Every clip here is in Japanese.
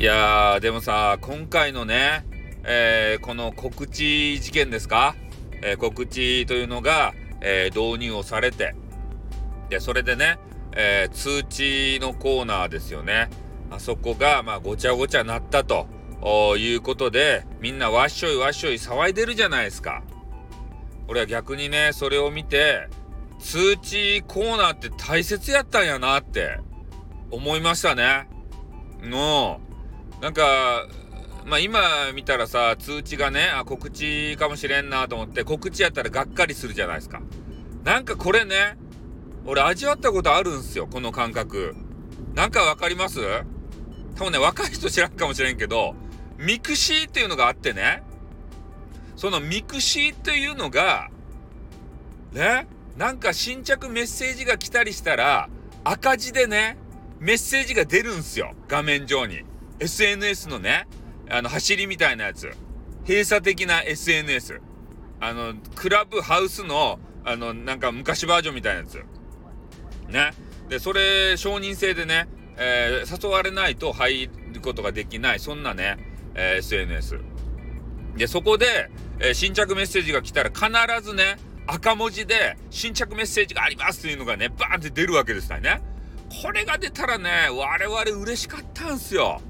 いやー、でもさ、今回のね、えー、この告知事件ですか、えー、告知というのが、えー、導入をされて、で、それでね、え通知のコーナーですよね。あそこが、まあ、ごちゃごちゃなったということで、みんなわっしょいわっしょい騒いでるじゃないですか。俺は逆にね、それを見て、通知コーナーって大切やったんやなって思いましたね。の、なんか、まあ今見たらさ、通知がね、あ、告知かもしれんなと思って、告知やったらがっかりするじゃないですか。なんかこれね、俺味わったことあるんすよ、この感覚。なんかわかります？多分ね、若い人知らんかもしれんけど、 mixi っていうのがあってね、その mixi っていうのが、ね、なんか新着メッセージが来たりしたら、赤字でね、メッセージが出るんすよ、画面上に。SNS のね、あの、走りみたいなやつ。閉鎖的な SNS。あの、クラブハウスの、あの、なんか昔バージョンみたいなやつ。ね。で、それ、承認制でね、えー、誘われないと入ることができない、そんなね、えー、SNS。で、そこで、えー、新着メッセージが来たら必ずね、赤文字で新着メッセージがありますというのがね、バーンって出るわけですからね。これが出たらね、我々嬉しかったんすよ。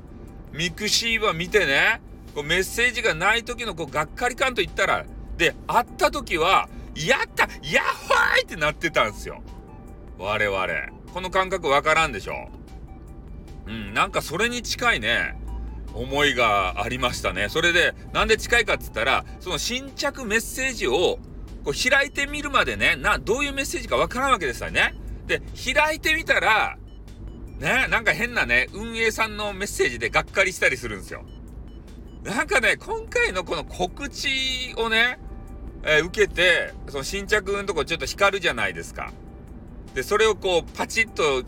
mixi は見てね、こうメッセージがない時のこうがっかり感と言ったら、で、会った時は、やったやっほーいってなってたんですよ。我々。この感覚わからんでしょうん、なんかそれに近いね、思いがありましたね。それで、なんで近いかっつったら、その新着メッセージをこう開いてみるまでね、な、どういうメッセージかわからんわけですよね。で、開いてみたら、ね、なんか変なね、運営さんのメッセージでがっかりしたりするんですよ。なんかね、今回のこの告知をね、えー、受けて、その新着のとこちょっと光るじゃないですか。で、それをこう、パチッと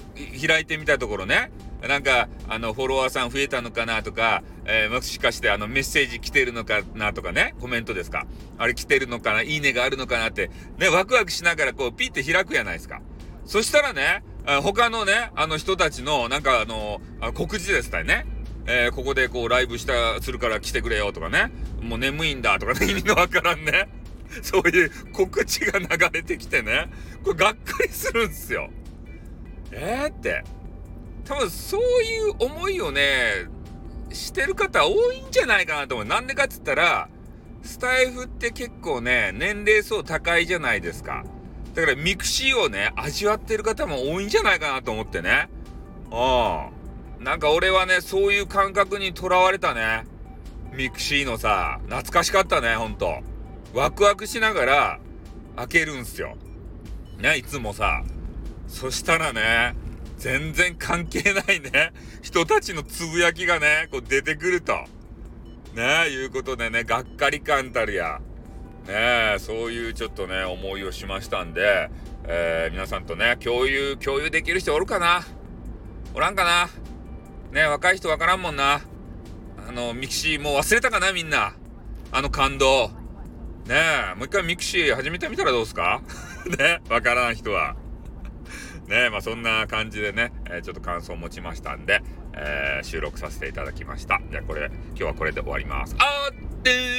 開いてみたところね、なんか、あの、フォロワーさん増えたのかなとか、えー、もしかしてあの、メッセージ来てるのかなとかね、コメントですか。あれ来てるのかな、いいねがあるのかなって、ね、ワクワクしながらこう、ピッて開くやないですか。そしたらね、他のね、あの人たちの、なんかあの、あ告知ですたね。えー、ここでこうライブした、するから来てくれよとかね。もう眠いんだとかね、意味のわからんね。そういう告知が流れてきてね。これがっかりするんすよ。えー、って。多分そういう思いをね、してる方多いんじゃないかなと思う。なんでかっつったら、スタエフって結構ね、年齢層高いじゃないですか。だから mixi をね、味わってる方も多いんじゃないかなと思ってね。うん。なんか俺はね、そういう感覚にとらわれたね。 mixi のさ、懐かしかったね、ほんと。ワクワクしながら開けるんすよ。ね、いつもさ。そしたらね、全然関係ないね、人たちのつぶやきがね、こう出てくると。ね、いうことでね、がっかり感たるや。ねそういうちょっとね、思いをしましたんで、えー、皆さんとね、共有、共有できる人おるかな？おらんかな？ね若い人わからんもんな。あの、 mixi もう忘れたかなみんな？あの感動。ねえ、もう一回 mixi 始めてみたらどうすか？ねわからん人は。ねまあそんな感じでね、えー、ちょっと感想を持ちましたんで、えー、収録させていただきました。じゃあこれ、今日はこれで終わります。あーってー